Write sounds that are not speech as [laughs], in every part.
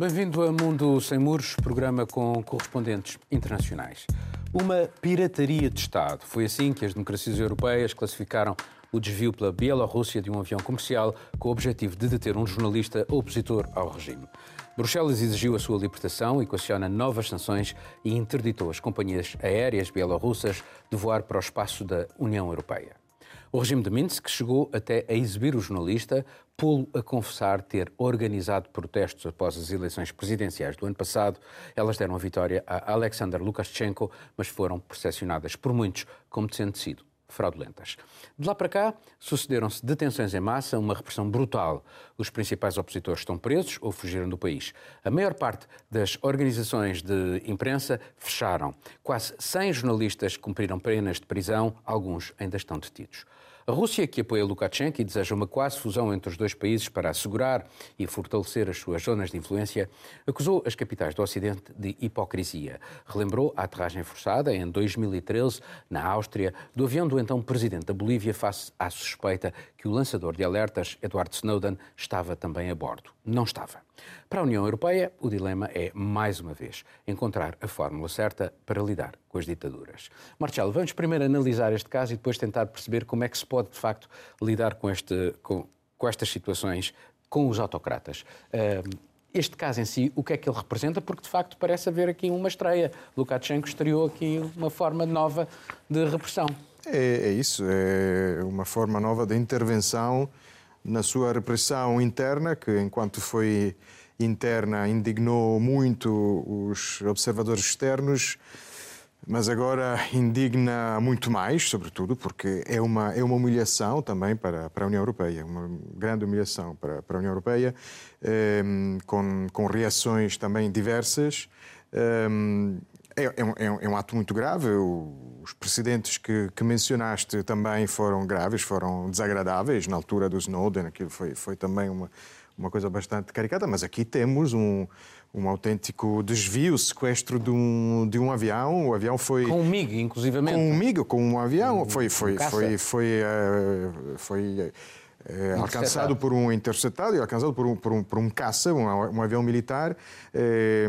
Bem-vindo a Mundo Sem Muros, programa com correspondentes internacionais. Uma pirataria de Estado. Foi assim que as democracias europeias classificaram o desvio pela Bielorrússia de um avião comercial com o objetivo de deter um jornalista opositor ao regime. Bruxelas exigiu a sua libertação, equaciona novas sanções e interditou as companhias aéreas bielorrussas de voar para o espaço da União Europeia. O regime de Minsk chegou até a exibir o jornalista, pô-lo a confessar ter organizado protestos após as eleições presidenciais do ano passado. Elas deram a vitória a Alexander Lukashenko, mas foram percepcionadas por muitos como tendo sido fraudulentas. De lá para cá, sucederam-se detenções em massa, uma repressão brutal. Os principais opositores estão presos ou fugiram do país. A maior parte das organizações de imprensa fecharam. Quase 100 jornalistas cumpriram penas de prisão, alguns ainda estão detidos. A Rússia, que apoia Lukashenko e deseja uma quase fusão entre os dois países para assegurar e fortalecer as suas zonas de influência, acusou as capitais do Ocidente de hipocrisia. Relembrou a aterragem forçada, em 2013, na Áustria, do avião do então presidente da Bolívia face à suspeita que o lançador de alertas, Edward Snowden, estava também a bordo. Não estava. Para a União Europeia, o dilema é, mais uma vez, encontrar a fórmula certa para lidar com as ditaduras. Marcelo, vamos primeiro analisar este caso e depois tentar perceber como é que se pode, de facto, lidar com, este, com, com estas situações com os autocratas. este caso em si, o que é que ele representa? Porque, de facto, parece haver aqui uma estreia. Lukashenko estreou aqui uma forma nova de repressão. É, é isso, é uma forma nova de intervenção na sua repressão interna, que enquanto foi interna indignou muito os observadores externos, mas agora indigna muito mais, sobretudo porque é uma, é uma humilhação também para, para a União Europeia, uma grande humilhação para, para a União Europeia, eh, com, com reações também diversas. Eh, é, é, um, é, um, ato muito grave. Os precedentes que, que, mencionaste também foram graves, foram desagradáveis. Na altura do Snowden, aquilo foi, foi também uma, uma coisa bastante caricata, mas aqui temos um, um autêntico desvio, sequestro de um, de um avião. O avião foi. Com um MiG, inclusivamente. Com um MiG, com um avião. Um, foi, foi, um foi, foi, foi, uh, foi é, alcançado por um interceptado e alcançado por um, por um, por um caça, um, um avião militar. É,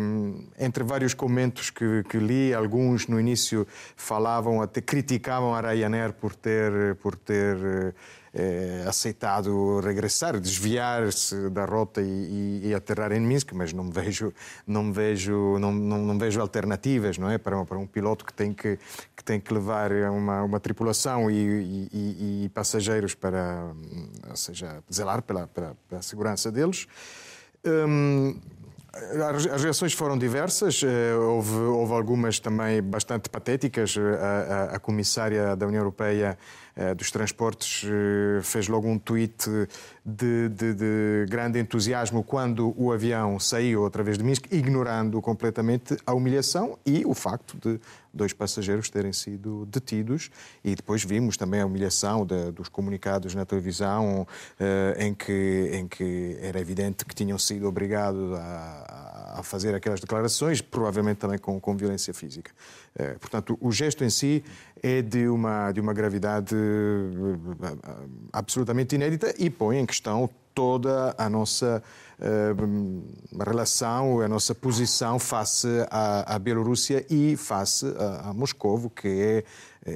entre vários comentos que, que, li, alguns no início falavam, até criticavam a Ryanair por ter, por ter é, aceitado regressar, desviar-se da rota e, e, e, aterrar em Minsk, mas não vejo, não vejo, não, não, não, vejo alternativas, não é, para, para um piloto que tem que que tem que levar uma, uma tripulação e, e, passageiros para, seja, zelar pela, pela, pela segurança deles. Hum, as reações foram diversas, eh, houve, houve algumas também bastante patéticas. A, a, a comissária da União Europeia eh, dos Transportes eh, fez logo um tweet de, de, de, grande entusiasmo quando o avião saiu outra vez de Minsk, ignorando completamente a humilhação e o facto de dois passageiros terem sido detidos. E depois vimos também a humilhação de, dos comunicados na televisão, eh, em, que, em que era evidente que tinham sido obrigados a, a fazer aquelas declarações, provavelmente também com, com violência física. Eh, portanto, o gesto em si é de uma, de uma gravidade eh, absolutamente inédita e põe em questão toda a nossa uh, relação, a nossa posição face à, à Bielorrússia e face a, a Moscovo, que é,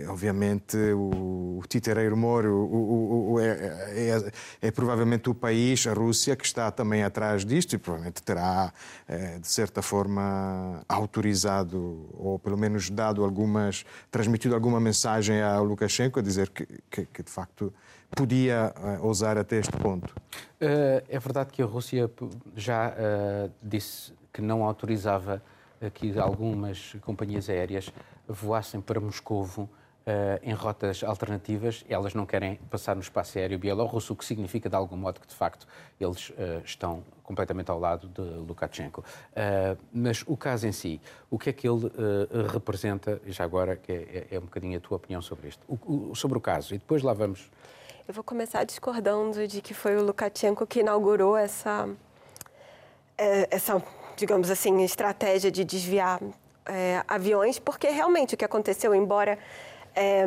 obviamente o, o titereiro moro o, o, é, é, é, provavelmente o país, a Rússia, que está também atrás disto e provavelmente terá, é, de certa forma, autorizado ou pelo menos dado algumas, transmitido alguma mensagem a Lukashenko a dizer que, que, que de facto podia uh, ousar até este ponto. Uh, é verdade que a Rússia já disse que não autorizava que algumas companhias aéreas voassem para Moscovo Uh, em rotas alternativas, elas não querem passar no espaço aéreo bielorrusso, o que significa, de algum modo, que de facto eles uh, estão completamente ao lado de Lukashenko. Uh, mas o caso em si, o que é que ele representa, já agora, que é, é, um bocadinho a tua opinião sobre isto, o, o, sobre o caso, e depois lá vamos. Eu vou começar discordando de que foi o Lukashenko que inaugurou essa, essa digamos assim, estratégia de desviar aviões, porque realmente o que aconteceu, embora é,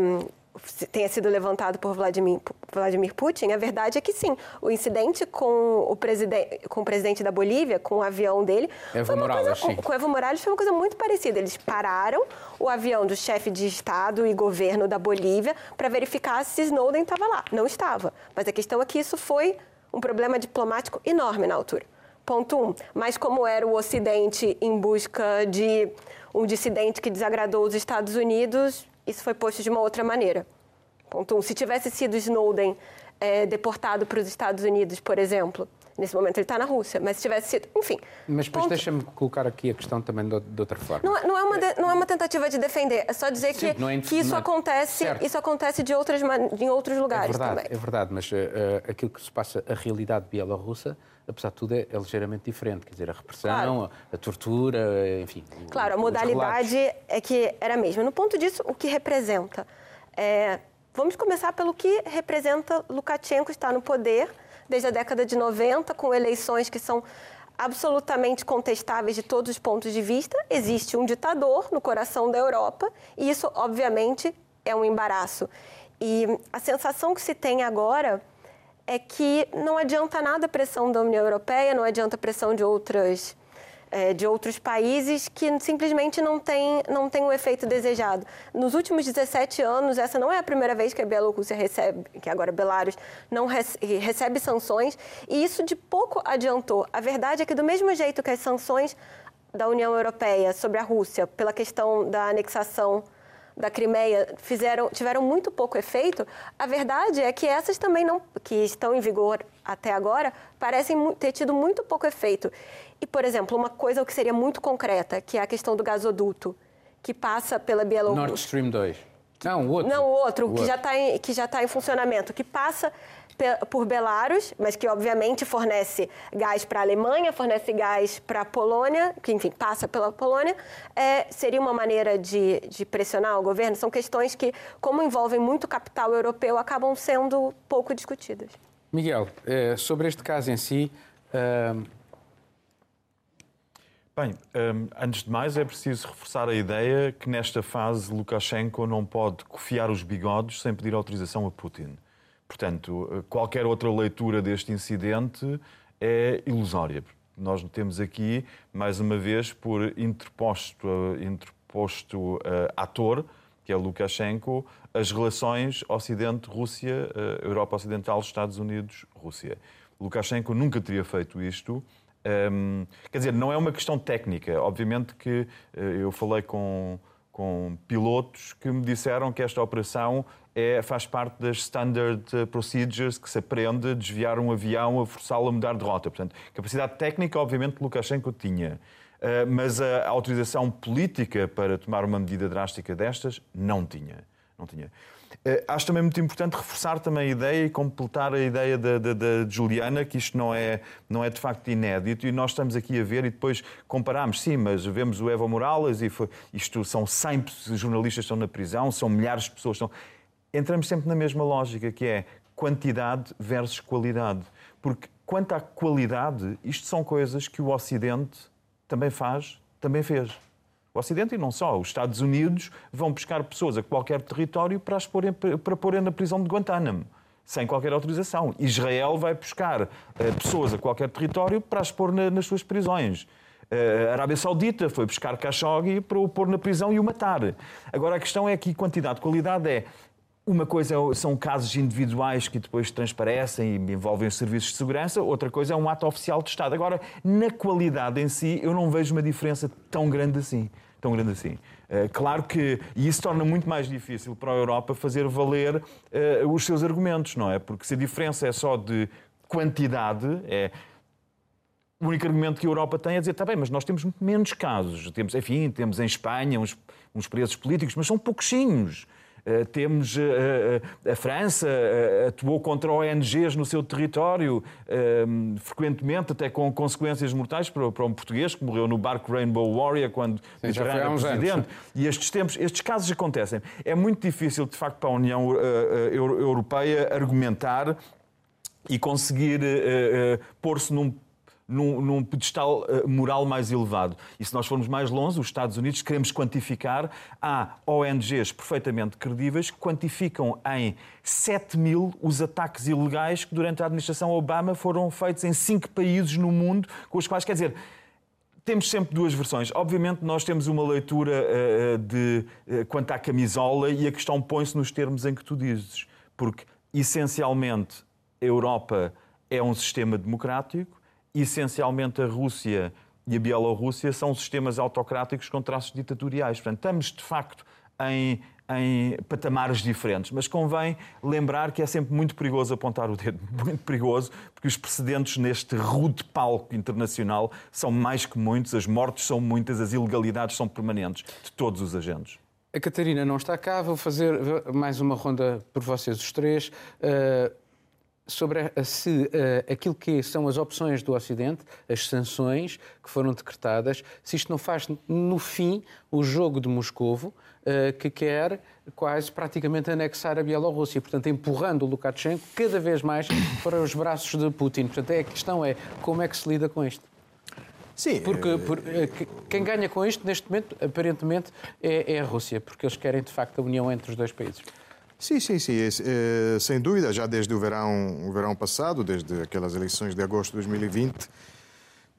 tenha sido levantado por Vladimir, Vladimir Putin, a verdade é que sim. O incidente com o, presidente, com o presidente da Bolívia, com o avião dele, Evo Morales, coisa, com Evo Morales foi uma coisa muito parecida. Eles pararam o avião do chefe de Estado e governo da Bolívia para verificar se Snowden estava lá. Não estava. Mas a questão é que isso foi um problema diplomático enorme na altura. Ponto um. Mas como era o Ocidente em busca de um dissidente que desagradou os Estados Unidos, isso foi posto de uma outra maneira. Ponto um. Se tivesse sido Snowden é, deportado para os Estados Unidos, por exemplo, nesse momento ele está na Rússia, mas se tivesse sido. Enfim. Mas depois deixa-me colocar aqui a questão também de, de outra forma. Não, é, não, é uma de, não é uma tentativa de defender, é só dizer Sim, que, é, que isso, é, acontece, isso acontece de outras, em outros lugares é verdade, também. É verdade, mas uh, aquilo que se passa, a realidade bielorrussa apesar de tudo, é, é, ligeiramente diferente. Quer dizer, a repressão, claro. a, a, tortura, enfim. Claro, a modalidade é que era a mesma. No ponto disso, o que representa? É, vamos começar pelo que representa Lukashenko estar no poder desde a década de 90, com eleições que são absolutamente contestáveis de todos os pontos de vista. Existe um ditador no coração da Europa e isso, obviamente, é um embaraço. E a sensação que se tem agora é que não adianta nada a pressão da União Europeia, não adianta a pressão de outras é, de outros países que simplesmente não tem, não tem o efeito desejado. Nos últimos 17 anos, essa não é a primeira vez que a Bielorrússia recebe, que agora Belarus não recebe sanções, e isso de pouco adiantou. A verdade é que, do mesmo jeito que as sanções da União Europeia sobre a Rússia, pela questão da anexação da Crimeia fizeram, tiveram muito pouco efeito, a verdade é que essas também não, que estão em vigor até agora, parecem ter tido muito pouco efeito. E, por exemplo, uma coisa que seria muito concreta, que é a questão do gasoduto, que passa pela Bielorrússia. Nord Stream 2. Não, o outro. Não, o outro, o que, outro. Já tá em, que já está em funcionamento, que passa por Belarus, mas que obviamente fornece gás para a Alemanha, fornece gás para a Polônia, que enfim passa pela Polônia, é, seria uma maneira de, de, pressionar o governo? São questões que, como envolvem muito capital europeu, acabam sendo pouco discutidas. Miguel, é, sobre este caso em si. Bem, antes de mais é preciso reforçar a ideia que nesta fase Lukashenko não pode cofiar os bigodes sem pedir autorização a Putin. Portanto, qualquer outra leitura deste incidente é ilusória. Nós temos aqui, mais uma vez, por interposto, interposto uh, ator, que é Lukashenko, as relações Ocidente-Rússia, Europa Ocidental, Estados Unidos-Rússia. Lukashenko nunca teria feito isto. Um, quer dizer, não é uma questão técnica. Obviamente que uh, eu falei com, com pilotos que me disseram que esta operação é, faz parte das standard procedures que se aprende a desviar um avião, a forçá-lo a mudar de rota. Portanto, capacidade técnica, obviamente, Lukashenko tinha. Uh, mas a autorização política para tomar uma medida drástica destas não tinha. Não tinha. Uh, acho também muito importante reforçar também a ideia e completar a ideia da, Juliana, que isto não é, não é de facto inédito, e nós estamos aqui a ver e depois comparamos, sim, mas vemos o Evo Morales e foi, isto são 100 jornalistas que estão na prisão, são milhares de pessoas que estão entramos sempre na mesma lógica, que é quantidade versus qualidade. Porque quanto à qualidade, isto são coisas que o Ocidente também faz, também fez. O Ocidente e não só. Os Estados Unidos vão buscar pessoas a qualquer território para as porem, para porem na prisão de Guantánamo, sem qualquer autorização. Israel vai buscar uh, pessoas a qualquer território para as pôr na, nas suas prisões. Uh, a Arábia Saudita foi buscar Khashoggi para o pôr na prisão e o matar. Agora, a questão é que quantidade, qualidade é uma coisa é são casos individuais que depois transparecem e envolvem os serviços de segurança, outra coisa é um ato oficial de Estado. Agora, na qualidade em si, eu não vejo uma diferença tão grande assim. Tão grande assim. Uh, claro que. E isso torna muito mais difícil para a Europa fazer valer uh, os seus argumentos, não é? Porque se a diferença é só de quantidade, é. O único argumento que a Europa tem é dizer, está bem, mas nós temos menos casos. Temos, enfim, temos em Espanha uns, uns presos políticos, mas são pouquinhos. Eh, temos eh, eh, a França atuou contra ONGs no seu território, frequentemente até com consequências mortais para um português que morreu no barco Rainbow Warrior quando Sim, já presidente. Anos. E estes tempos, estes casos acontecem. É muito difícil, de facto, para a União Europeia argumentar e conseguir pôr-se num num, num pedestal uh, moral mais elevado. E se nós formos mais longe, os Estados Unidos queremos quantificar, há ONGs perfeitamente credíveis que quantificam em 7 mil os ataques ilegais que durante a administração Obama foram feitos em cinco países no mundo, com os quais, quer dizer, temos sempre duas versões. Obviamente, nós temos uma leitura uh, de, uh, quanto à camisola e a questão põe-se nos termos em que tu dizes. Porque, essencialmente, a Europa é um sistema democrático, essencialmente a Rússia e a Bielorrússia são sistemas autocráticos com traços ditatoriais. Portanto, estamos, de facto, em em patamares diferentes. Mas convém lembrar que é sempre muito perigoso apontar o dedo, [laughs] muito perigoso, porque os precedentes neste rude palco internacional são mais que muitos, as mortes são muitas, as ilegalidades são permanentes de todos os agentes. A Catarina não está cá, vou fazer mais uma ronda por vocês os três. Uh, sobre se uh, aquilo que são as opções do Ocidente, as sanções que foram decretadas, se isto não faz, no fim, o jogo de Moscovo, uh, que quer quase praticamente anexar a Bielorrússia, portanto, empurrando o Lukashenko cada vez mais para os braços de Putin. Portanto, a questão é como é que se lida com isto? Sim. Porque por, eh, quem ganha com isto, neste momento, aparentemente, é, é a Rússia, porque eles querem, de facto, a união entre os dois países. Sim, sim, sim, é, sem dúvida, já desde o verão, o verão passado, desde aquelas eleições de agosto de 2020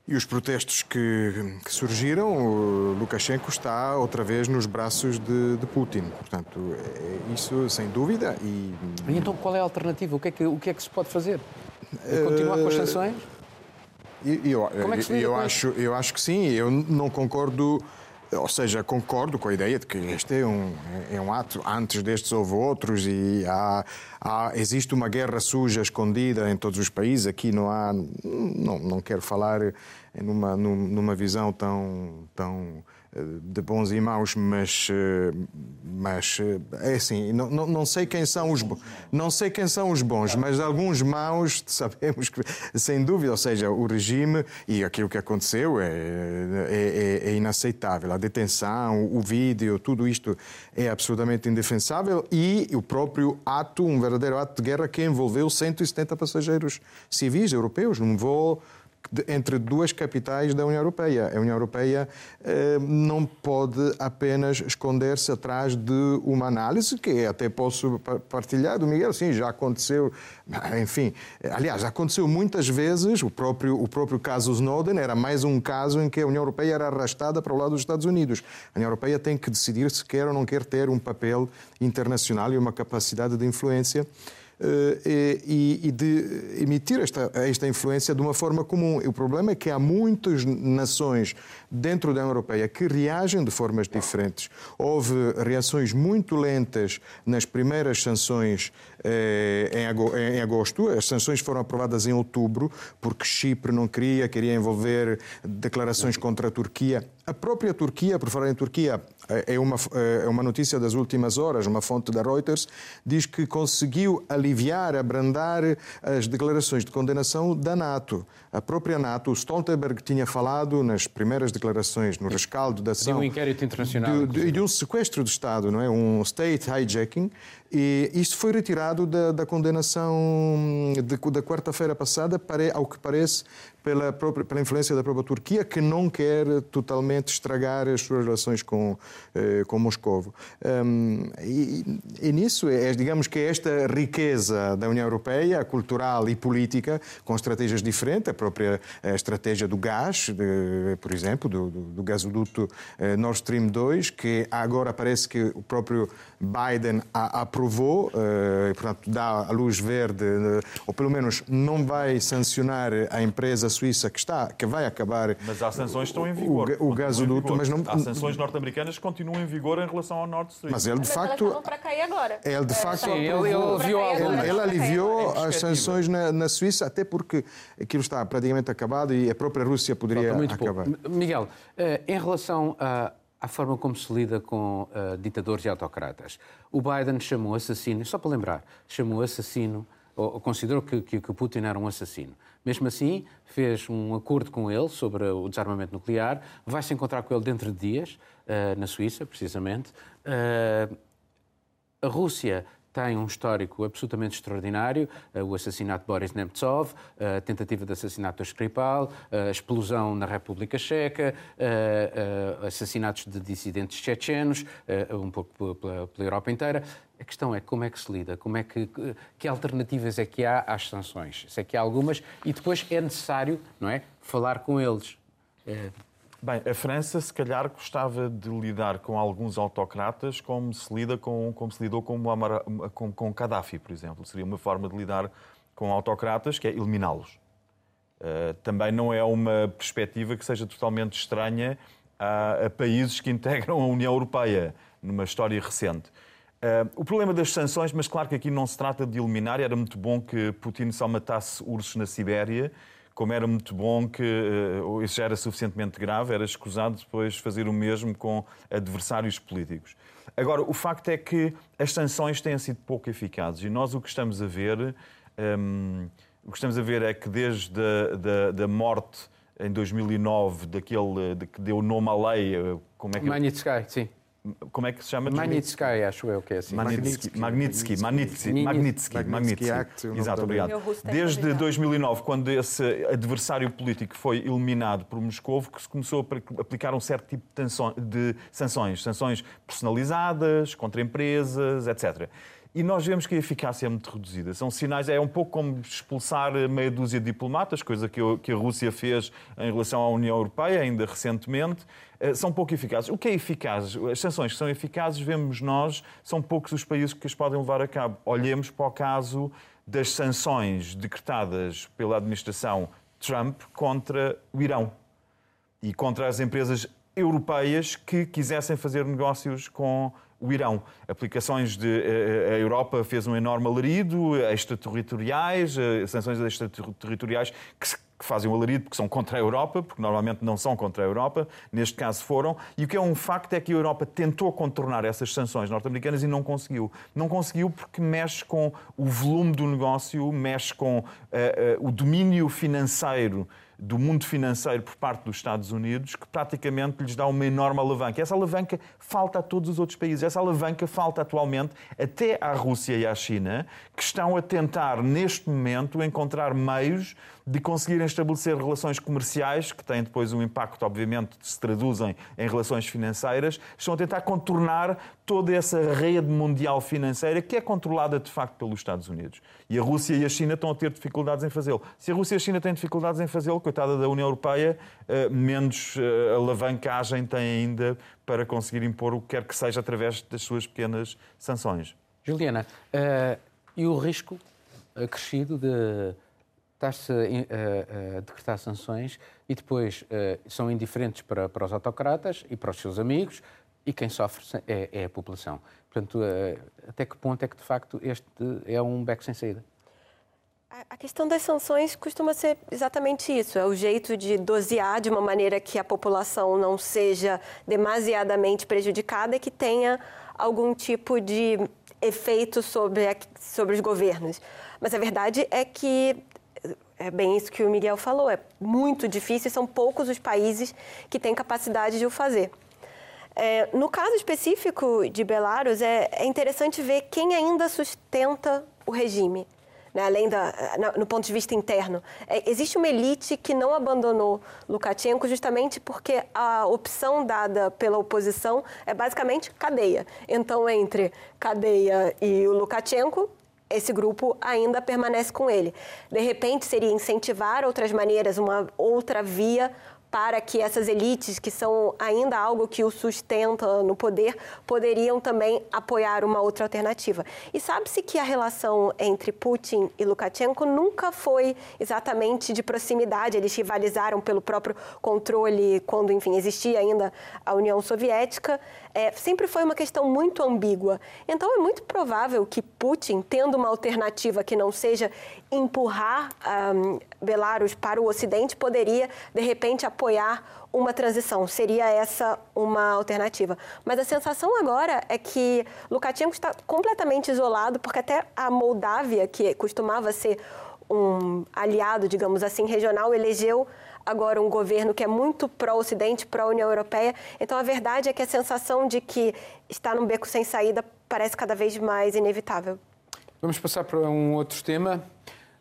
e os protestos que, que surgiram, Lukashenko está outra vez nos braços de, de Putin. Portanto, é isso sem dúvida. E... e então qual é a alternativa? O que é que, o que, é que se pode fazer? É continuar com as sanções? Eu, eu, Como é que se eu, acho, eu acho que sim. Eu não concordo ou seja, concordo com a ideia de que este é um, é um ato. Antes destes houve outros e há, há, existe uma guerra suja escondida em todos os países. Aqui não há. Não, não quero falar numa, numa visão tão. tão de bons e maus, mas, eh, mas eh, é assim, não, não, não, sei quem são os não sei quem são os bons, mas alguns maus [laughs] sabemos que, sem dúvida, ou seja, o regime e aquilo que aconteceu é, é, é, é inaceitável. A detenção, o vídeo, tudo isto é absolutamente indefensável e o próprio ato, um verdadeiro ato de guerra que envolveu 170 passageiros civis europeus num voo entre duas capitais da União Europeia. A União Europeia eh, não pode apenas esconder-se atrás de uma análise que até posso partilhar do Miguel. Sim, já aconteceu, [laughs] enfim, aliás, aconteceu muitas vezes. O próprio, o próprio caso Snowden era mais um caso em que a União Europeia era arrastada para o lado dos Estados Unidos. A União Europeia tem que decidir se quer ou não quer ter um papel internacional e uma capacidade de influência e, e de emitir esta, esta influência de uma forma comum. O problema é que há muitas nações dentro da União Europeia que reagem de formas diferentes. Houve reações muito lentas nas primeiras sanções eh, em agosto. As sanções foram aprovadas em outubro, porque Chipre não queria, queria envolver declarações contra a Turquia. A própria Turquia, por falar em Turquia, é uma, é uma notícia das últimas horas, uma fonte da Reuters, diz que conseguiu aliviar, abrandar as declarações de condenação da NATO. A própria NATO, o Stoltenberg tinha falado nas primeiras declarações, no rescaldo da ação... De um inquérito internacional. De, de, de um sequestro de Estado, não é? Um state hijacking, e isto foi retirado da, da condenação de, da quarta-feira passada, para, ao que parece, pela, própria, pela influência da própria Turquia, que não quer totalmente estragar as suas relações com, eh, com Moscou. Um, e, e, nisso, é, digamos que esta riqueza da União Europeia, cultural e política, com estratégias diferentes, a própria a estratégia do gás, de, por exemplo, do, do, do gasoduto eh, Nord Stream 2, que agora parece que o próprio Biden a, aprovou, eh, portanto, dá a luz verde, eh, ou pelo menos não vai sancionar a empresa suíça que está, que vai acabar. Mas as sanções estão em vigor. O, o gasoduto, mas não. As sanções norte-americanas continuam em vigor em relação ao Nord Stream. Mas ele de facto. para cair agora. Ele de facto. Sim, ele, ele, ele, ele aliviou as sanções na, na, Suíça, até porque aquilo está praticamente acabado e a própria Rússia poderia acabar. Pouco. Miguel, eh, em relação a à forma como se lida com uh, ditadores e autocratas. O Biden chamou assassino, só para lembrar, chamou assassino, ou, ou considerou que, que, que Putin era um assassino. Mesmo assim, fez um acordo com ele sobre o desarmamento nuclear, vai se encontrar com ele dentro de dias, uh, na Suíça, precisamente. Uh, a Rússia tem um histórico absolutamente extraordinário, o assassinato de Boris Nemtsov, a tentativa de assassinato de Skripal, a explosão na República Checa, assassinatos de dissidentes chechenos, um pouco pela, pela Europa inteira. A questão é como é que se lida, como é que, que alternativas é que há às sanções, se é que há algumas, e depois é necessário, não é, falar com eles. É... Bem, a França se calhar gostava de lidar com alguns autocratas como se lida com como se lidou com, Muammar, com, com Gaddafi, por exemplo. Seria uma forma de lidar com autocratas que é eliminá-los. Uh, também não é uma perspectiva que seja totalmente estranha a, a países que integram a União Europeia numa história recente. Uh, o problema das sanções, mas claro que aqui não se trata de eliminar, era muito bom que Putin só matasse ursos na Sibéria, como era muito bom que uh, isso já era suficientemente grave, era escusado depois fazer o mesmo com adversários políticos. Agora, o facto é que as sanções têm sido pouco eficazes e nós o que estamos a ver, um, o que estamos a ver é que desde a da, da morte em 2009 daquele de que deu nome à lei, eh, como é que Magnitsky, sim como é que se chama? Magnitsky, acho eu que é assim. Magnitsky, Magnitsky, Magnitsky, Magnitsky, Magnitsky. Exato, obrigado. Desde 2009, quando esse adversário político foi eliminado por Moscou, que se começou a aplicar um certo tipo de sanções, sanções personalizadas contra empresas, etc. E nós vemos que a eficácia é muito reduzida. São sinais, é um pouco como expulsar meia dúzia de diplomatas, coisa que a Rússia fez em relação à União Europeia, ainda recentemente. Eh, são pouco eficazes. O que é eficaz? As sanções que são eficazes, vemos nós, são poucos os países que as podem levar a cabo. Olhemos para o caso das sanções decretadas pela administração Trump contra o Irão e contra as empresas europeias que quisessem fazer negócios com o Irão. Aplicações de. Eh, eh, a Europa fez um enorme alarido, extraterritoriais, sanções extraterritoriais que se que fazem o alarido porque são contra a Europa, porque normalmente não são contra a Europa, neste caso foram, e o que é um facto é que a Europa tentou contornar essas sanções norte-americanas e não conseguiu. Não conseguiu porque mexe com o volume do negócio, mexe com uh, uh, o domínio financeiro do mundo financeiro por parte dos Estados Unidos que praticamente lhes dá uma enorme alavanca. Essa alavanca falta a todos os outros países. Essa alavanca falta atualmente até à Rússia e à China, que estão a tentar, neste momento, encontrar meios de conseguirem estabelecer relações comerciais, que têm depois um impacto, obviamente, que se traduzem em relações financeiras, estão a tentar contornar toda essa rede mundial financeira que é controlada de facto pelos Estados Unidos. E a Rússia e a China estão a ter dificuldades em fazê-lo. Se a Rússia e a China têm dificuldades em fazê-lo, coitada da União Europeia, eh, menos eh, alavancagem tem ainda para conseguir impor o que quer que seja através das suas pequenas sanções. Juliana, uh, e o risco acrescido de está-se a, a, a, decretar sanções e depois uh, são indiferentes para, para os autocratas e para os seus amigos e quem sofre é, é a população. Portanto, uh, até que ponto é que de facto este é um beco sem saída? A questão das sanções costuma ser exatamente isso: é o jeito de dosear de uma maneira que a população não seja demasiadamente prejudicada e que tenha algum tipo de efeito sobre, sobre os governos. Mas a verdade é que é bem isso que o Miguel falou, é muito difícil e são poucos os países que têm capacidade de o fazer. É, no caso específico de Belarus, é, é, interessante ver quem ainda sustenta o regime, né, além da, no ponto de vista interno. É, existe uma elite que não abandonou Lukashenko justamente porque a opção dada pela oposição é basicamente cadeia. Então, entre cadeia e o Lukashenko, esse grupo ainda permanece com ele. De repente, seria incentivar outras maneiras, uma outra via para que essas elites, que são ainda algo que o sustenta no poder, poderiam também apoiar uma outra alternativa. E sabe-se que a relação entre Putin e Lukashenko nunca foi exatamente de proximidade, eles rivalizaram pelo próprio controle quando, enfim, existia ainda a União Soviética é, sempre foi uma questão muito ambígua. Então, é muito provável que Putin, tendo uma alternativa que não seja empurrar um, Belarus para o Ocidente, poderia, de repente, apoiar uma transição. Seria essa uma alternativa. Mas a sensação agora é que Lukashenko está completamente isolado, porque até a Moldávia, que costumava ser um aliado, digamos assim, regional, elegeu agora um governo que é muito pró-Ocidente, pró-União Europeia. Então, a verdade é que a sensação de que está num beco sem saída parece cada vez mais inevitável. Vamos passar para um outro tema.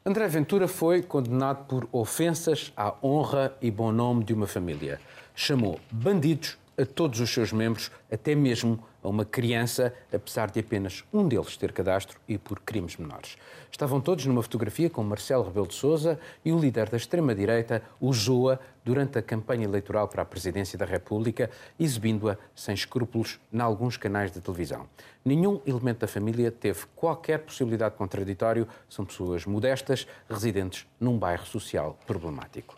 André Ventura foi condenado por ofensas à honra e bom nome de uma família. Chamou bandidos a todos os seus membros, até mesmo a uma criança, apesar de apenas um deles ter cadastro e por crimes menores. Estavam todos numa fotografia com Marcelo Rebelo de Sousa e o líder da extrema-direita usou-a durante a campanha eleitoral para a presidência da República, exibindo-a sem escrúpulos em alguns canais de televisão. Nenhum elemento da família teve qualquer possibilidade de contraditório, são pessoas modestas, residentes num bairro social problemático.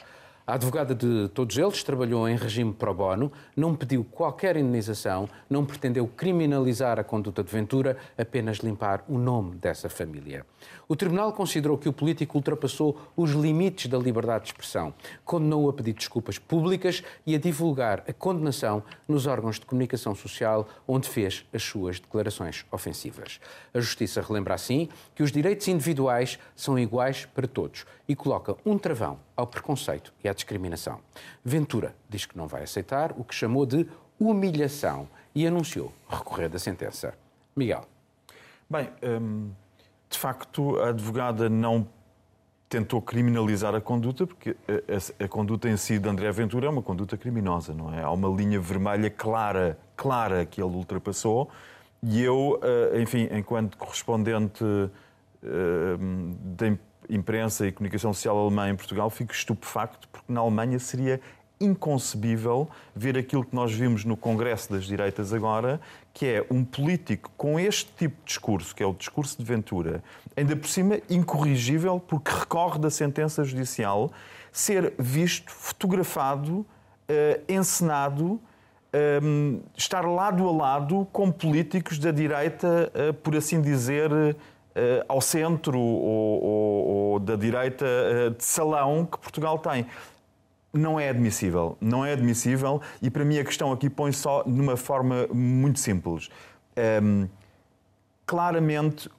A advogada de todos eles trabalhou em regime pro bono, não pediu qualquer indenização, não pretendeu criminalizar a conduta de Ventura, apenas limpar o nome dessa família. O tribunal considerou que o político ultrapassou os limites da liberdade de expressão, condenou-o a pedir desculpas públicas e a divulgar a condenação nos órgãos de comunicação social onde fez as suas declarações ofensivas. A Justiça relembra assim que os direitos individuais são iguais para todos e coloca um travão ao preconceito e à discriminação. Ventura diz que não vai aceitar o que chamou de humilhação e anunciou recorrer da sentença. Miguel. Bem, hum, de facto, a advogada não tentou criminalizar a conduta, porque a, a, a, conduta em si de André Ventura é uma conduta criminosa, não é? Há uma linha vermelha clara, clara que ele ultrapassou. E eu, eh, enfim, enquanto correspondente eh, da imprensa e comunicação social alemã em Portugal, fico estupefacto, porque na Alemanha seria inconcebível ver aquilo que nós vimos no Congresso das Direitas agora, que é um político com este tipo de discurso, que é o discurso de Ventura, ainda por cima incorrigível, porque recorre da sentença judicial, ser visto, fotografado, uh, encenado, um, eh, estar lado a lado com políticos da direita, uh, por assim dizer, ao centro ou, ou, ou da direita de salão que Portugal tem não é admissível. Não é admissível e para mim a questão aqui põe só numa forma muito simples. Um, claramente,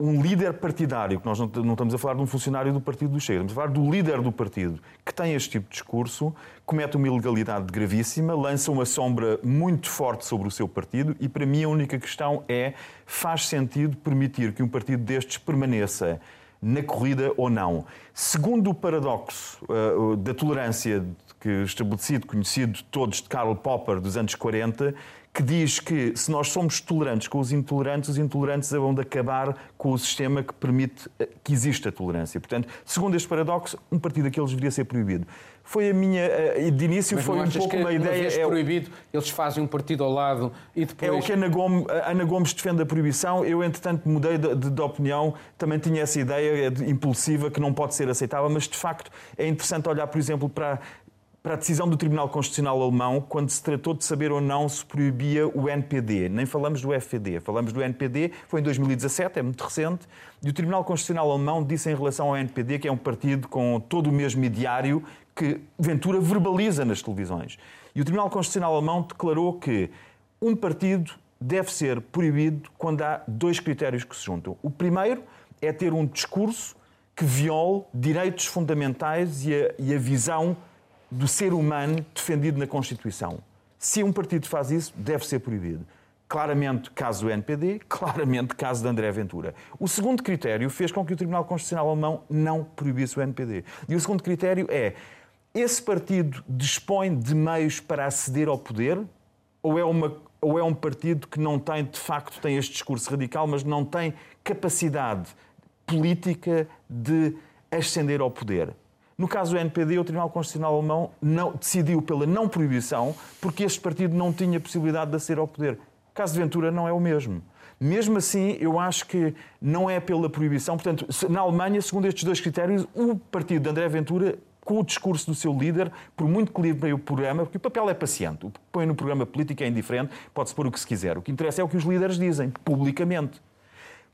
um líder partidário, que nós não, não, estamos a falar de um funcionário do partido do Chega, estamos a falar do líder do partido que tem este tipo de discurso, comete uma ilegalidade gravíssima, lança uma sombra muito forte sobre o seu partido e para mim a única questão é: faz sentido permitir que um partido destes permaneça na corrida ou não. Segundo o paradoxo uh, da tolerância que estabelecido, conhecido todos de Karl Popper dos anos 40, que diz que se nós somos tolerantes com os intolerantes, os intolerantes vão de acabar com o sistema que permite eh, que exista a tolerância. Portanto, segundo este paradoxo, um partido daqueles deveria ser proibido. Foi a minha. Eh, de início Mas foi um pouco uma ideia. Vez é proibido, eles fazem um partido ao lado e depois. É o que Ana Gomes, Ana Gomes defende a proibição. Eu, entretanto, mudei de, de, de opinião. Também tinha essa ideia impulsiva que não pode ser aceitável, mas de facto é interessante olhar, por exemplo, para para a decisão do Tribunal Constitucional Alemão quando se tratou de saber ou não se proibia o NPD. Nem falamos do FPD, falamos do NPD, foi em 2017, é muito recente, e o Tribunal Constitucional Alemão disse em relação ao NPD que é um partido com todo o mesmo ideário que Ventura verbaliza nas televisões. E o Tribunal Constitucional Alemão declarou que um partido deve ser proibido quando há dois critérios que se juntam. O primeiro é ter um discurso que viole direitos fundamentais e a, e a visão do ser humano defendido na Constituição. Se um partido faz isso, deve ser proibido. Claramente, caso do NPD, claramente, caso de André Ventura. O segundo critério fez com que o Tribunal Constitucional Alemão não proibisse o NPD. E o segundo critério é: esse partido dispõe de meios para aceder ao poder ou é, uma, ou é um partido que não tem, de facto, tem este discurso radical, mas não tem capacidade política de ascender ao poder? No caso do NPD, o Tribunal Constitucional Alemão não, decidiu pela não proibição porque este partido não tinha possibilidade de aceder ao poder. O caso de Ventura não é o mesmo. Mesmo assim, eu acho que não é pela proibição. Portanto, na Alemanha, segundo estes dois critérios, o partido de André Ventura com o discurso do seu líder, por muito que livre o programa, porque o papel é paciente, o que põe no programa político é indiferente, pode-se pôr o que se quiser. O que interessa é o que os líderes dizem, publicamente.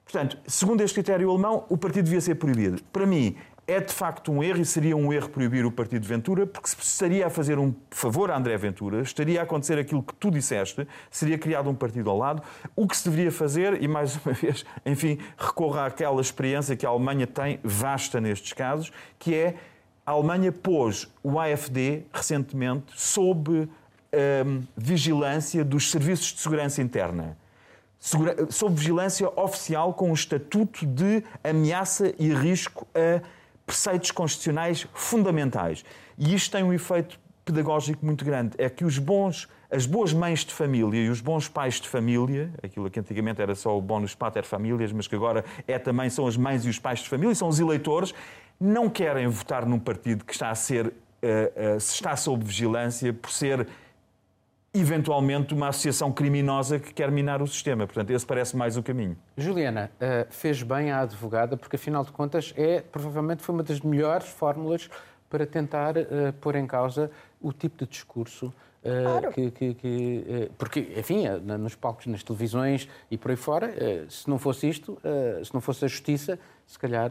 Portanto, segundo este critério alemão, o partido devia ser proibido. Para mim, é de facto um erro e seria um erro proibir o Partido Ventura, porque se estaria a fazer um favor a André Ventura, estaria a acontecer aquilo que tu disseste, seria criado um partido ao lado. O que se deveria fazer, e mais uma [laughs] vez, enfim, recorra àquela experiência que a Alemanha tem, vasta nestes casos, que é a Alemanha pôs o AFD recentemente sob hum, vigilância dos serviços de segurança interna sob vigilância oficial com o estatuto de ameaça e risco a preceitos constitucionais fundamentais. E isto tem um efeito pedagógico muito grande. É que os bons, as boas mães de família e os bons pais de família, aquilo que antigamente era só o bónus pater famílias, mas que agora é também são as mães e os pais de família, são os eleitores, não querem votar num partido que está a ser, uh, uh, se está sob vigilância por ser eventualmente uma associação criminosa que quer minar o sistema. Portanto, esse parece mais o caminho. Juliana, uh, fez bem a advogada, porque afinal de contas é provavelmente foi uma das melhores fórmulas para tentar uh, pôr em causa o tipo de discurso uh, claro. que, que, que porque enfim nos palcos nas televisões e por aí fora se não fosse isto se não fosse a justiça se calhar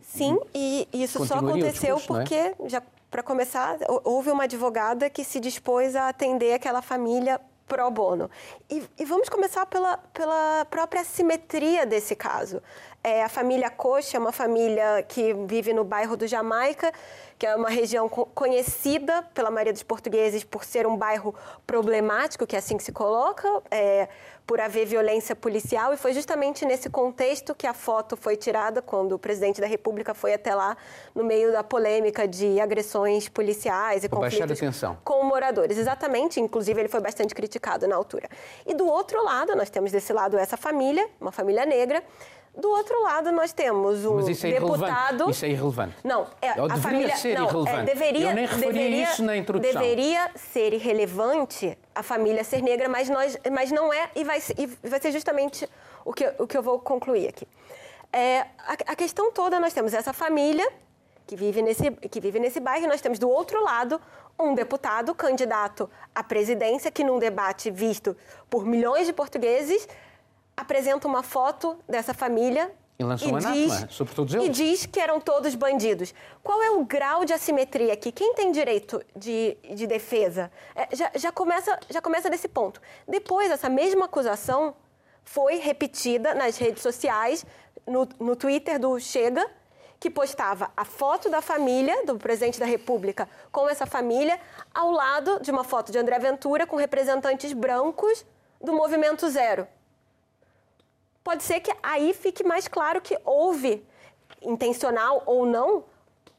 sim e isso só aconteceu discurso, é? porque é? já para começar, houve uma advogada que se dispôs a atender aquela família pro bono. E, e vamos começar pela, pela própria simetria desse caso. É, a família Coxa é uma família que vive no bairro do Jamaica, que é uma região conhecida pela maioria dos portugueses por ser um bairro problemático, que é assim que se coloca. É, por haver violência policial e foi justamente nesse contexto que a foto foi tirada quando o presidente da República foi até lá no meio da polêmica de agressões policiais e Vou conflitos com moradores. Exatamente, inclusive ele foi bastante criticado na altura. E do outro lado, nós temos desse lado essa família, uma família negra, do outro lado, nós temos um isso é deputado. Isso é irrelevante. Não, é, a deveria família. Ser não, irrelevante. É, deveria, Eu nem deveria, isso na introdução. Deveria ser irrelevante a família ser negra, mas, nós, mas não é, e vai, e vai ser justamente o que, o que eu vou concluir aqui. É, a, a questão toda, nós temos essa família que vive, nesse, que vive nesse bairro, e nós temos do outro lado um deputado candidato à presidência que, num debate visto por milhões de portugueses, apresenta uma foto dessa família e lança um anátema sobre todos eles. E diz que eram todos bandidos. Qual é o grau de assimetria aqui? Quem tem direito de, de defesa? É, já, já, começa, já começa desse ponto. Depois, essa mesma acusação foi repetida nas redes sociais, no, no Twitter do Chega, que postava a foto da família do presidente da República com essa família, ao lado de uma foto de André Ventura com representantes brancos do Movimento Zero pode ser que aí fique mais claro que houve, intencional ou não,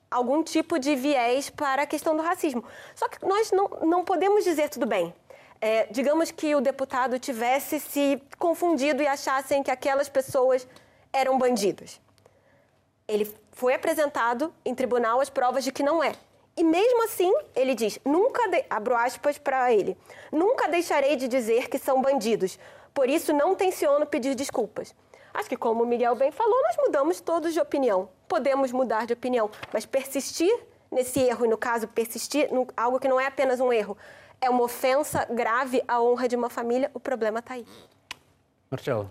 algum tipo de viés para a questão do racismo. Só que nós não, não podemos dizer tudo bem. É, digamos que o deputado tivesse se confundido e achassem que aquelas pessoas eram bandidos. Ele foi apresentado em tribunal as provas de que não é. E mesmo assim, ele diz: nunca, de... abro aspas para ele, nunca deixarei de dizer que são bandidos, por isso, não tenciono pedir desculpas. Acho que, como o Miguel bem falou, nós mudamos todos de opinião. Podemos mudar de opinião, mas persistir nesse erro, e no caso, persistir em algo que não é apenas um erro, é uma ofensa grave à honra de uma família, o problema está aí. Marcelo.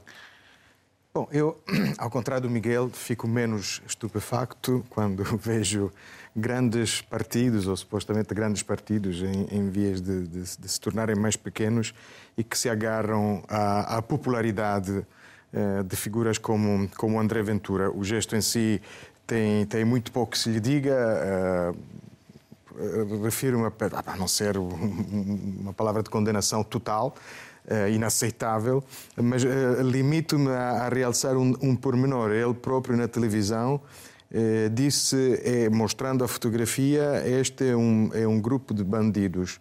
Bom, eu, [clears throat] ao contrário do Miguel, fico menos estupefacto quando [laughs] vejo grandes partidos, ou supostamente grandes partidos, em, em vias de, de, de, se tornarem mais pequenos e que se agarram à, à popularidade eh, de figuras como, como André Ventura. O gesto em si tem, tem muito pouco que se lhe diga. Eh, refiro-me a, a não ser uma palavra de condenação total, inaceitável, mas uh, limito-me a, a, realçar um, um pormenor. Ele próprio na televisão uh, disse, é, mostrando a fotografia, este é um, é um grupo de bandidos.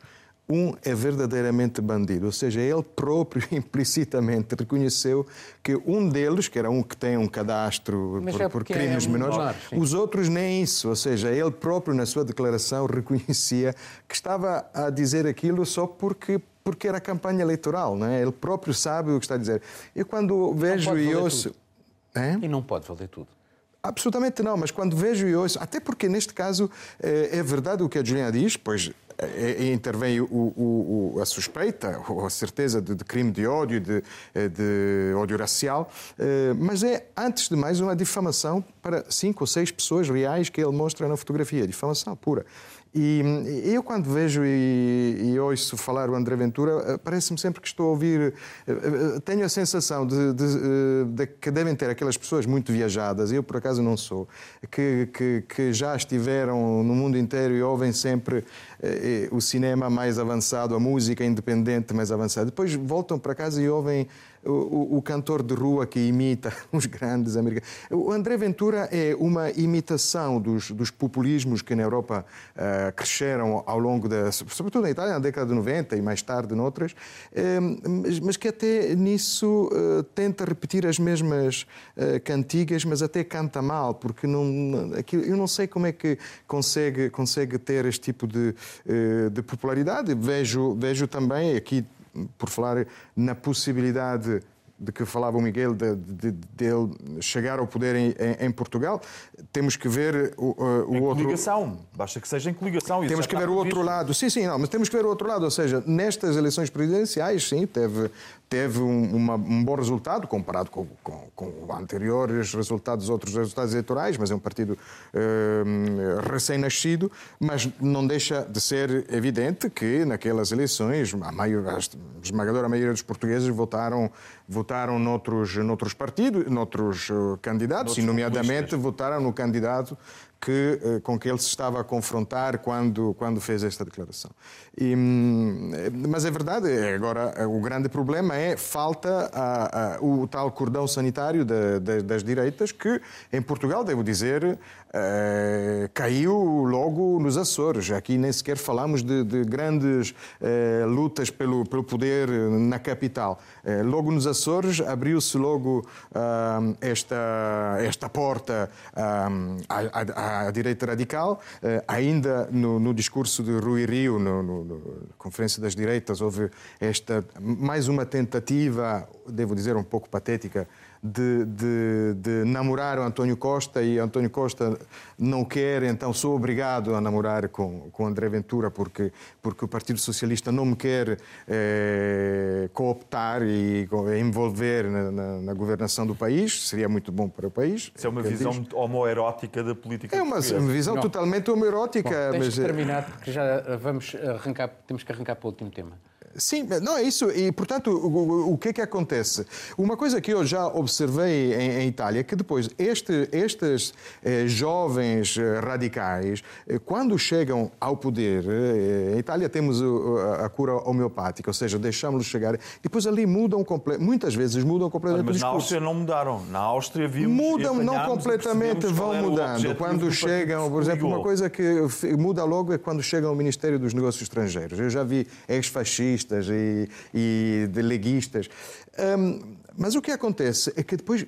Um é verdadeiramente bandido, ou seja, ele próprio [laughs] implicitamente reconheceu que um deles, que era um que tem um cadastro por, é por, crimes é menores, menor, os outros nem isso, ou seja, ele próprio na sua declaração [laughs] reconhecia que estava a dizer aquilo só porque porque era campanha eleitoral, não é? Ele próprio sabe o que está a dizer. Eu quando vejo e ouço. É? E não pode valer tudo. Absolutamente não, mas quando vejo e ouço, até porque neste caso é, é verdade o que a Juliana diz, pois é, intervém o, o, a suspeita ou a certeza de, de crime de ódio, de, de ódio racial, mas é, antes de mais, uma difamação para cinco ou seis pessoas reais que ele mostra na fotografia, difamação pura. E eu, quando vejo e, e ouço falar o André Ventura, eh, parece-me sempre que estou a ouvir. Eh, eh, tenho a sensação de, de, de, que devem ter aquelas pessoas muito viajadas, eu por acaso não sou, que, que, que já estiveram no mundo inteiro e ouvem sempre o cinema mais avançado, a música independente mais avançada. Depois voltam para casa e ouvem o, o, cantor de rua que imita [laughs] os grandes americanos. O André Ventura é uma imitação dos, dos populismos que na Europa uh, cresceram ao longo da, sobretudo na Itália, na década de 90 e mais tarde noutras, uh, mas, mas, que até nisso uh, tenta repetir as mesmas cantigas, mas até canta mal, porque não, aquilo, eu não sei como é que consegue, consegue ter este tipo de, de popularidade. Vejo, vejo também aqui por falar na possibilidade de que falava o Miguel, de, de, de ele chegar ao poder em, em, em Portugal, temos que ver o, o em outro. coligação, basta que seja em coligação. Temos que ver o outro lado. Sim, sim, não, mas temos que ver o outro lado. Ou seja, nestas eleições presidenciais, sim, teve, teve um, uma, um bom resultado comparado com, com, com, anteriores resultados, outros resultados eleitorais, mas é um partido uh, recém-nascido, mas não deixa de ser evidente que naquelas eleições a, maior, a esmagadora maioria dos portugueses votaram, votaram noutros, noutros partidos, noutros uh, candidatos, noutros e nomeadamente votaram no candidato que, eh, com que ele se estava a confrontar quando, quando fez esta declaração. E, hum, mas é verdade, é, agora o grande problema é falta a, a, o tal cordão sanitário de, de, das direitas que em Portugal, devo dizer, eh, caiu logo nos Açores. Aqui nem sequer falamos de, de grandes eh, lutas pelo, pelo poder na capital. Eh, logo nos Açores abriu-se logo ah, esta, esta porta ah, à, à, direita radical. ainda no, no, discurso de Rui Rio, no, no, no Conferência das Direitas, houve esta mais uma tentativa, devo dizer, um pouco patética, de, de, de, namorar o António Costa e António Costa não quer, então sou obrigado a namorar com, com André Ventura porque, porque o Partido Socialista não me quer eh, cooptar e envolver na, na, na, governação do país, seria muito bom para o país. Isso é uma visão diz. homoerótica da política É uma, uma visão não. totalmente homoerótica. Bom, mas... que terminar, porque já vamos arrancar, temos que arrancar para o último tema. Sim, não é isso. E, portanto, o, o, que é que acontece? Uma coisa que eu já observei em, em Itália é que depois este, estes eh, jovens eh, radicais, eh, quando chegam ao poder, eh, em Itália temos a, a, cura homeopática, ou seja, deixamos-los chegar, depois ali mudam, muitas vezes mudam completamente Mas na Áustria não mudaram. Na Áustria vimos Mudam, não completamente, vão mudando. Quando chegam, por exemplo, uma coisa que muda logo é quando chegam ao Ministério dos Negócios Estrangeiros. Eu já vi ex-fascistas e, e de leguistas. Um, mas o que acontece é que depois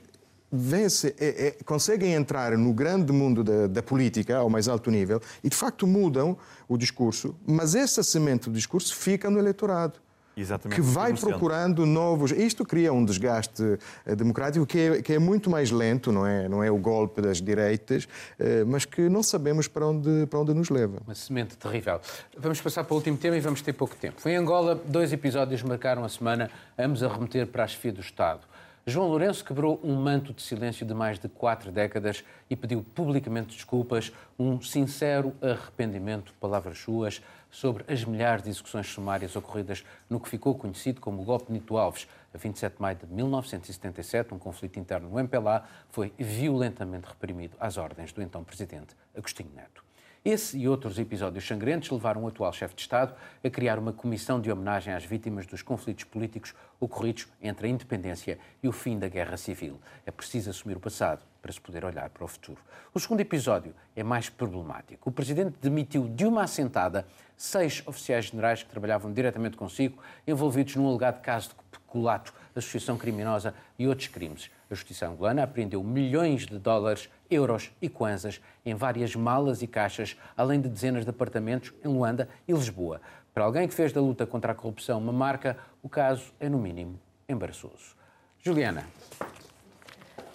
vence, é, é, conseguem entrar no grande mundo da, da, política, ao mais alto nível, e de facto mudam o discurso, mas essa semente do discurso fica no eleitorado. Exatamente. que vai procurando novos. Isto cria um desgaste eh, democrático que é, que é, muito mais lento, não é, não é o golpe das direitas, eh, mas que não sabemos para onde, para onde nos leva. Uma semente terrível. Vamos passar para o último tema e vamos ter pouco tempo. Em Angola, dois episódios marcaram a semana, ambos a remeter para a chefia do Estado. João Lourenço quebrou um manto de silêncio de mais de quatro décadas e pediu publicamente desculpas, um sincero arrependimento, palavras suas, sobre as milhares de execuções sumárias ocorridas no que ficou conhecido como o golpe Nito Alves. A 27 de maio de 1977, um conflito interno no MPLA foi violentamente reprimido às ordens do então presidente Agostinho Neto. Esse e outros episódios sangrentos levaram o atual chefe de Estado a criar uma comissão de homenagem às vítimas dos conflitos políticos ocorridos entre a independência e o fim da guerra civil. É preciso assumir o passado para se poder olhar para o futuro. O segundo episódio é mais problemático. O presidente demitiu de uma assentada seis oficiais generais que trabalhavam diretamente consigo, envolvidos num alegado caso de peculato, associação criminosa e outros crimes. A justiça angolana apreendeu milhões de dólares, euros e kwanzas em várias malas e caixas, além de dezenas de apartamentos em Luanda e Lisboa. Para alguém que fez da luta contra a corrupção uma marca, o caso é, no mínimo, embaraçoso. Juliana,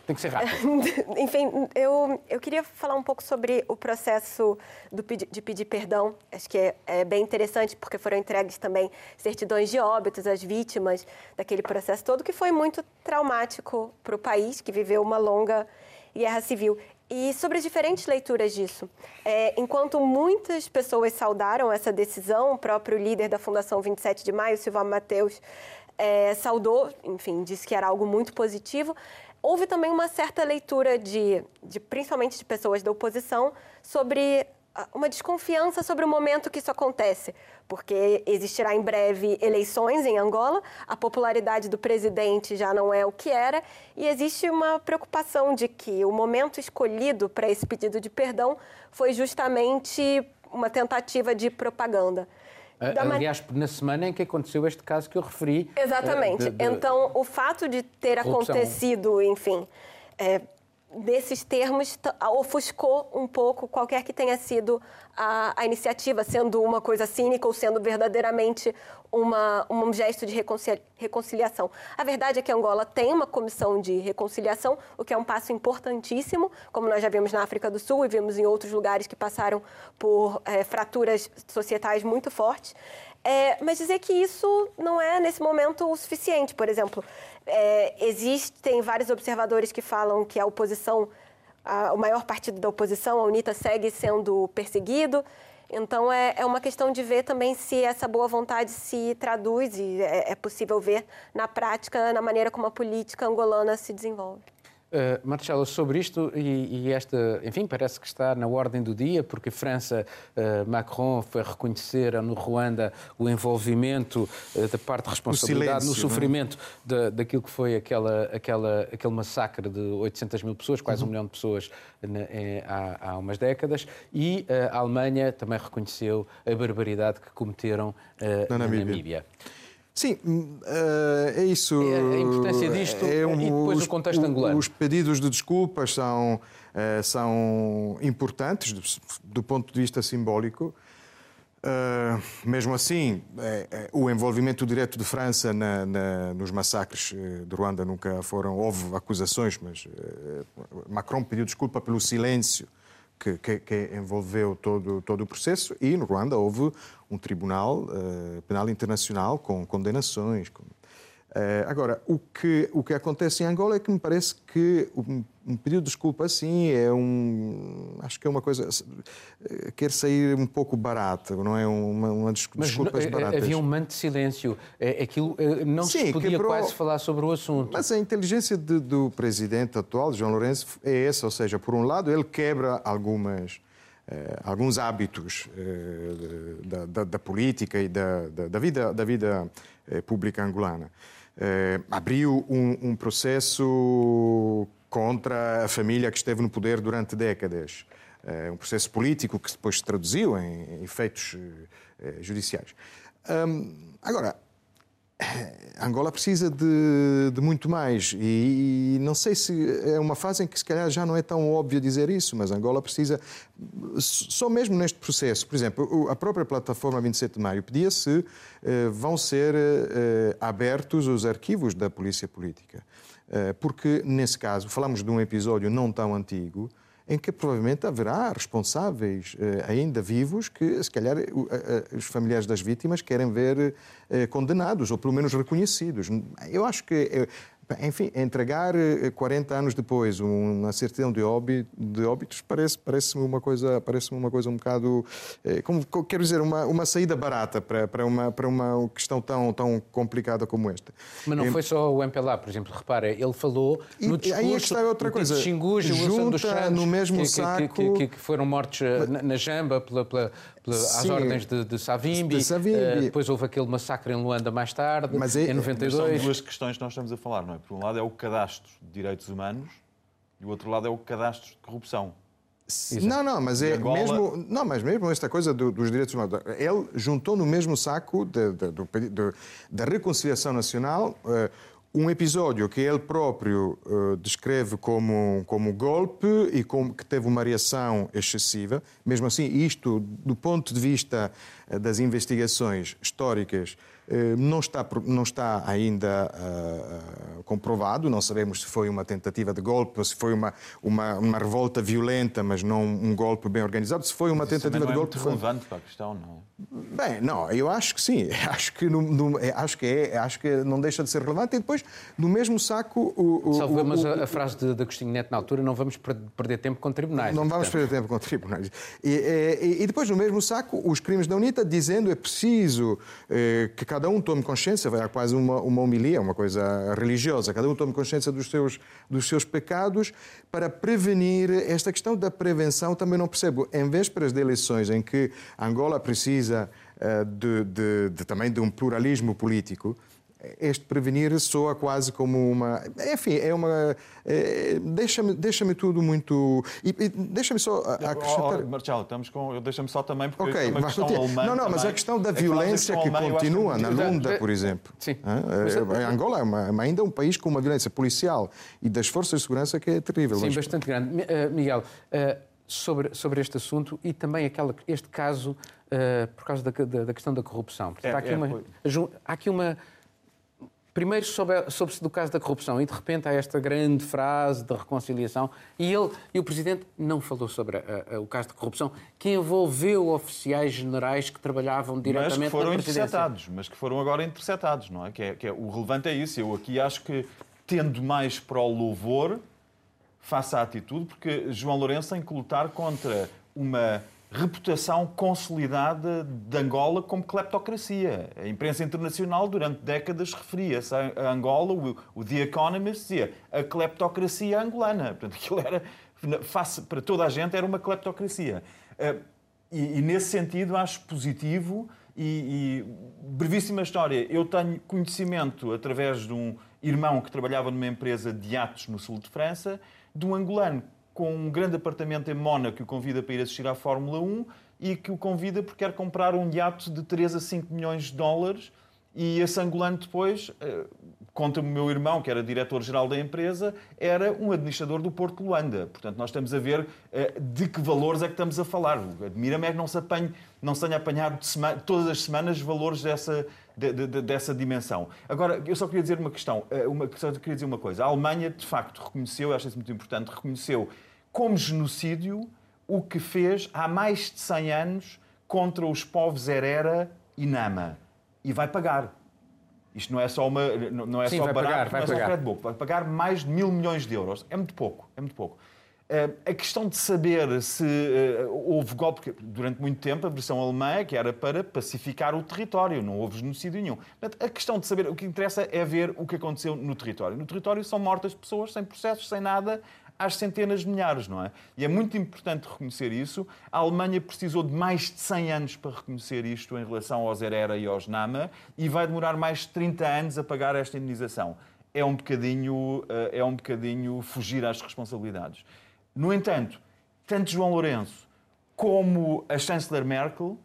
tem que ser rápido. [laughs] Enfim, eu, eu queria falar um pouco sobre o processo do, de pedir perdão. Acho que é, é, bem interessante, porque foram entregues também certidões de óbitos às vítimas daquele processo todo, que foi muito traumático para o país, que viveu uma longa guerra civil. E sobre as diferentes leituras disso. É, enquanto muitas pessoas saudaram essa decisão, o próprio líder da Fundação 27 de Maio, Silvio Mateus, é, saudou, enfim, disse que era algo muito positivo. Houve também uma certa leitura de, de, principalmente de pessoas da oposição, sobre uma desconfiança sobre o momento que isso acontece, porque existirá em breve eleições em Angola, a popularidade do presidente já não é o que era, e existe uma preocupação de que o momento escolhido para esse pedido de perdão foi justamente uma tentativa de propaganda. Aliás, na semana em que aconteceu este caso que eu referi. Exatamente. De, de... Então, o fato de ter Corrupção. acontecido, enfim, é, nesses termos, ofuscou um pouco qualquer que tenha sido a, a, iniciativa, sendo uma coisa cínica ou sendo verdadeiramente uma, um gesto de reconciliação. A verdade é que Angola tem uma comissão de reconciliação, o que é um passo importantíssimo, como nós já vimos na África do Sul e vimos em outros lugares que passaram por é, fraturas societais muito fortes. É, mas dizer que isso não é, nesse momento, o suficiente. Por exemplo, é, existem vários observadores que falam que a oposição, a, o maior partido da oposição, a UNITA, segue sendo perseguido. Então, é, é uma questão de ver também se essa boa vontade se traduz e é, é possível ver na prática, na maneira como a política angolana se desenvolve. Uh, Marcelo, sobre isto e, e, esta, enfim, parece que está na ordem do dia, porque a França, uh, Macron foi reconhecer no Ruanda o envolvimento uh, da parte de responsabilidade silêncio, no é? sofrimento é? daquilo que foi aquela, aquela, aquele massacre de 800 mil pessoas, quase uhum. um milhão de pessoas na, em, há, há, umas décadas, e a Alemanha também reconheceu a barbaridade que cometeram na Namíbia. Na Namíbia. Sim, uh, é isso. É a importância disto é um, e depois os, o contexto angolano. Os pedidos de desculpas são, uh, são importantes do, do, ponto de vista simbólico. Uh, mesmo assim, o envolvimento direto de França na, na, nos massacres de Ruanda nunca foram. Houve acusações, mas Macron pediu desculpa pelo silêncio que, que, que, envolveu todo, todo o processo e no Ruanda houve um tribunal uh, penal internacional com condenações. Com... Uh, agora, o que, o que acontece em Angola é que me parece que um, um pedido de desculpa assim é um. Acho que é uma coisa. Uh, quer sair um pouco barato, não é? Uma, uma desculpas Mas, baratas. Havia um manto de silêncio. Aquilo não Sim, se podia quebrou... quase falar sobre o assunto. Mas a inteligência de, do presidente atual, João Lourenço, é essa. Ou seja, por um lado, ele quebra algumas eh, alguns hábitos eh, da, da, da, política e da, da vida, da vida eh, pública angolana. Abriu um, um, processo contra a família que esteve no poder durante décadas. um processo político que depois se traduziu em efeitos judiciais. agora, Angola precisa de, de muito mais. E, e, não sei se é uma fase em que se calhar já não é tão óbvio dizer isso, mas Angola precisa, só mesmo neste processo, por exemplo, a própria plataforma 27 de Maio pedia se eh, vão ser eh, abertos os arquivos da polícia política, eh, porque nesse caso falamos de um episódio não tão antigo, em que provavelmente haverá responsáveis eh, ainda vivos que, se calhar, os familiares das vítimas querem ver eh, condenados ou pelo menos reconhecidos. Eu acho que enfim, entregar 40 eh, anos depois uma certidão de, óbito, de óbitos parece, parece-me uma coisa, parece uma coisa um bocado, eh, como, quero dizer, uma, uma saída barata para, para, uma, para uma questão tão, tão complicada como esta. Mas não é, foi só o MPLA, por exemplo, repara, ele falou no discurso aí é está outra coisa. de Xingus, Wilson Santos, no mesmo que, saco... Que, que, que, foram mortos eh, na, na Jamba pela, pela, às ordens de, de Savimbi, de Savimbi. Uh, depois houve aquele massacre em Luanda mais tarde, mas é, em 92. Mas são duas questões que nós estamos a falar, não é? Por um lado é o cadastro de direitos humanos e o outro lado é o cadastro de corrupção. Exato. Não, não, mas é Angola... mesmo, não, mas mesmo esta coisa do, dos direitos humanos. Ele juntou no mesmo saco da reconciliação nacional uh, um episódio que ele próprio uh, descreve como, como golpe e como, que teve uma reação excessiva. Mesmo assim, isto, do ponto de vista uh, das investigações históricas, não está, não está ainda uh, comprovado, não sabemos se foi uma tentativa de golpe ou se foi uma, uma, uma revolta violenta, mas não um golpe bem organizado. Se foi uma mas tentativa de é golpe. É muito relevante para a questão, não é? Bem, não, eu acho que sim. [laughs] Acho que, no, no, é, acho que, é, acho que não deixa de ser relevante. E depois, no mesmo saco. O, o, Salve, o, mas a, a, frase de, de Agostinho Neto na altura: não vamos perder tempo com tribunais. Não vamos perder tempo com tribunais. E, e, e, depois, no mesmo saco, os crimes da UNITA dizendo é preciso eh, que cada cada um tome consciência, vai quase uma, uma homilia, uma coisa religiosa, cada um tome consciência dos seus, dos seus pecados para prevenir esta questão da prevenção. Também não percebo, em vésperas de eleições em que Angola precisa uh, de, de, de, também de um pluralismo político, este prevenir soa quase como uma. Enfim, é uma. É, deixa-me deixa tudo muito. E, e deixa-me só acrescentar. Oh, Marcelo, estamos com. Deixa-me só também, porque okay, é uma questão alemã. Não, não, também. mas a questão da é violência que continua que na Lunda, por exemplo. Sim. É, Angola é uma, ainda um país com uma violência policial e das forças de segurança que é terrível. Sim, mas... bastante grande. Uh, Miguel. Uh, sobre, sobre este assunto e também aquela, este caso uh, por causa da, da, da, questão da corrupção. Portanto, é, há, aqui uma, há aqui uma Primeiro soube-se do caso da corrupção e de repente há esta grande frase de reconciliação e ele e o Presidente não falou sobre a, a, o caso de corrupção que envolveu oficiais generais que trabalhavam diretamente mas que foram interceptados, mas que foram agora interceptados, não é? Que, é? que é o relevante é isso. Eu aqui acho que tendo mais para o louvor, faça a atitude, porque João Lourenço tem que lutar contra uma reputação consolidada de Angola como cleptocracia. A imprensa internacional durante décadas referia-se a Angola, o The Economist dizia a cleptocracia angolana. Portanto, [laughs] aquilo era, face, para toda a gente, era uma cleptocracia. Eh, e, e nesse sentido acho positivo e, e, brevíssima história. Eu tenho conhecimento através de um irmão que trabalhava numa empresa de atos no sul de França, de um angolano com um grande apartamento em Mónaco que o convida para ir assistir à Fórmula 1 e que o convida porque quer comprar um iate de 3 a 5 milhões de dólares e esse angolano depois, eh, conta-me o meu irmão, que era diretor-geral da empresa, era um administrador do Porto Luanda. Portanto, nós estamos a ver eh, de que valores é que estamos a falar. Admira-me é que não se, apanhe, não se tenha apanhado semana, todas as semanas valores dessa, de, de, dessa dimensão. Agora, eu só queria dizer uma questão. Eh, uma, só queria dizer uma coisa. A Alemanha, de facto, reconheceu, acho isso muito importante, reconheceu como genocídio o que fez há mais de 100 anos contra os povos Herera e Nama. E vai pagar. Isto não é só uma não é Sim, só vai barato, pagar, vai não é pagar. só book. Vai pagar mais de mil milhões de euros. É muito pouco, é muito pouco. Uh, a questão de saber se uh, houve golpe, porque durante muito tempo a versão alemã é que era para pacificar o território, não houve genocídio nenhum. Portanto, a questão de saber, o que interessa é ver o que aconteceu no território. No território são mortas pessoas, sem processos, sem nada, às centenas de milhares, não é? E é muito importante reconhecer isso. A Alemanha precisou de mais de 100 anos para reconhecer isto em relação aos Herera e aos Nama e vai demorar mais de 30 anos a pagar esta indenização. É um bocadinho, eh, é um bocadinho fugir às responsabilidades. No entanto, tanto João Lourenço como a chanceler Merkel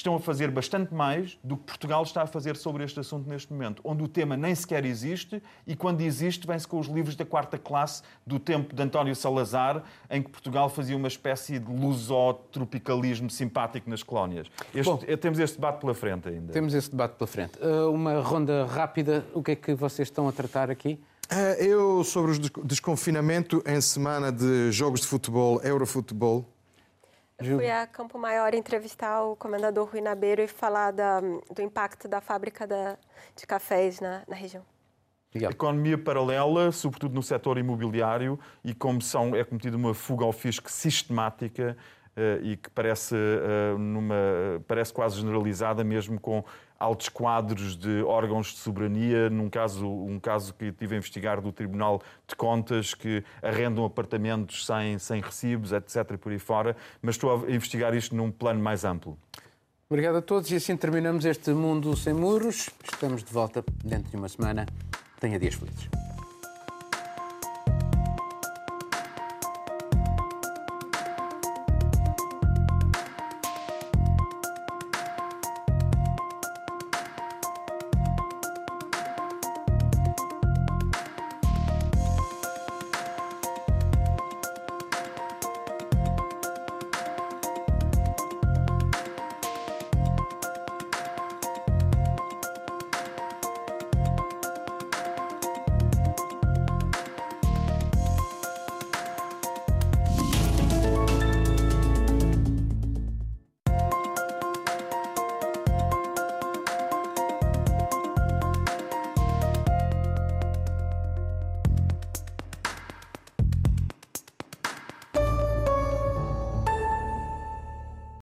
estão a fazer bastante mais do que Portugal está a fazer sobre este assunto neste momento, onde o tema nem sequer existe e quando existe vem-se com os livros da quarta classe do tempo de António Salazar, em que Portugal fazia uma espécie de lusotropicalismo simpático nas colónias. Este, Bom, temos este debate pela frente ainda. Temos esse debate pela frente. Uh, uma ronda rápida, o que é que vocês estão a tratar aqui? Uh, eu, sobre o desconfinamento em semana de jogos de futebol, Eurofutebol, eu fui a Campo Maior entrevistar o comendador Rui Nabeiro e falar da, do impacto da fábrica da, de cafés na, na região. Economia paralela, sobretudo no setor imobiliário, e como são, é cometida uma fuga ao fisco sistemática uh, e que parece, uh, numa, parece quase generalizada, mesmo com altos quadros de órgãos de soberania, num caso, um caso que tive a investigar do Tribunal de Contas, que arrendam apartamentos sem, sem recibos, etc. por aí fora, mas estou a investigar isto num plano mais amplo. Obrigado a todos e assim terminamos este Mundo Sem Muros. Estamos de volta dentro de uma semana. Tenha dias felizes.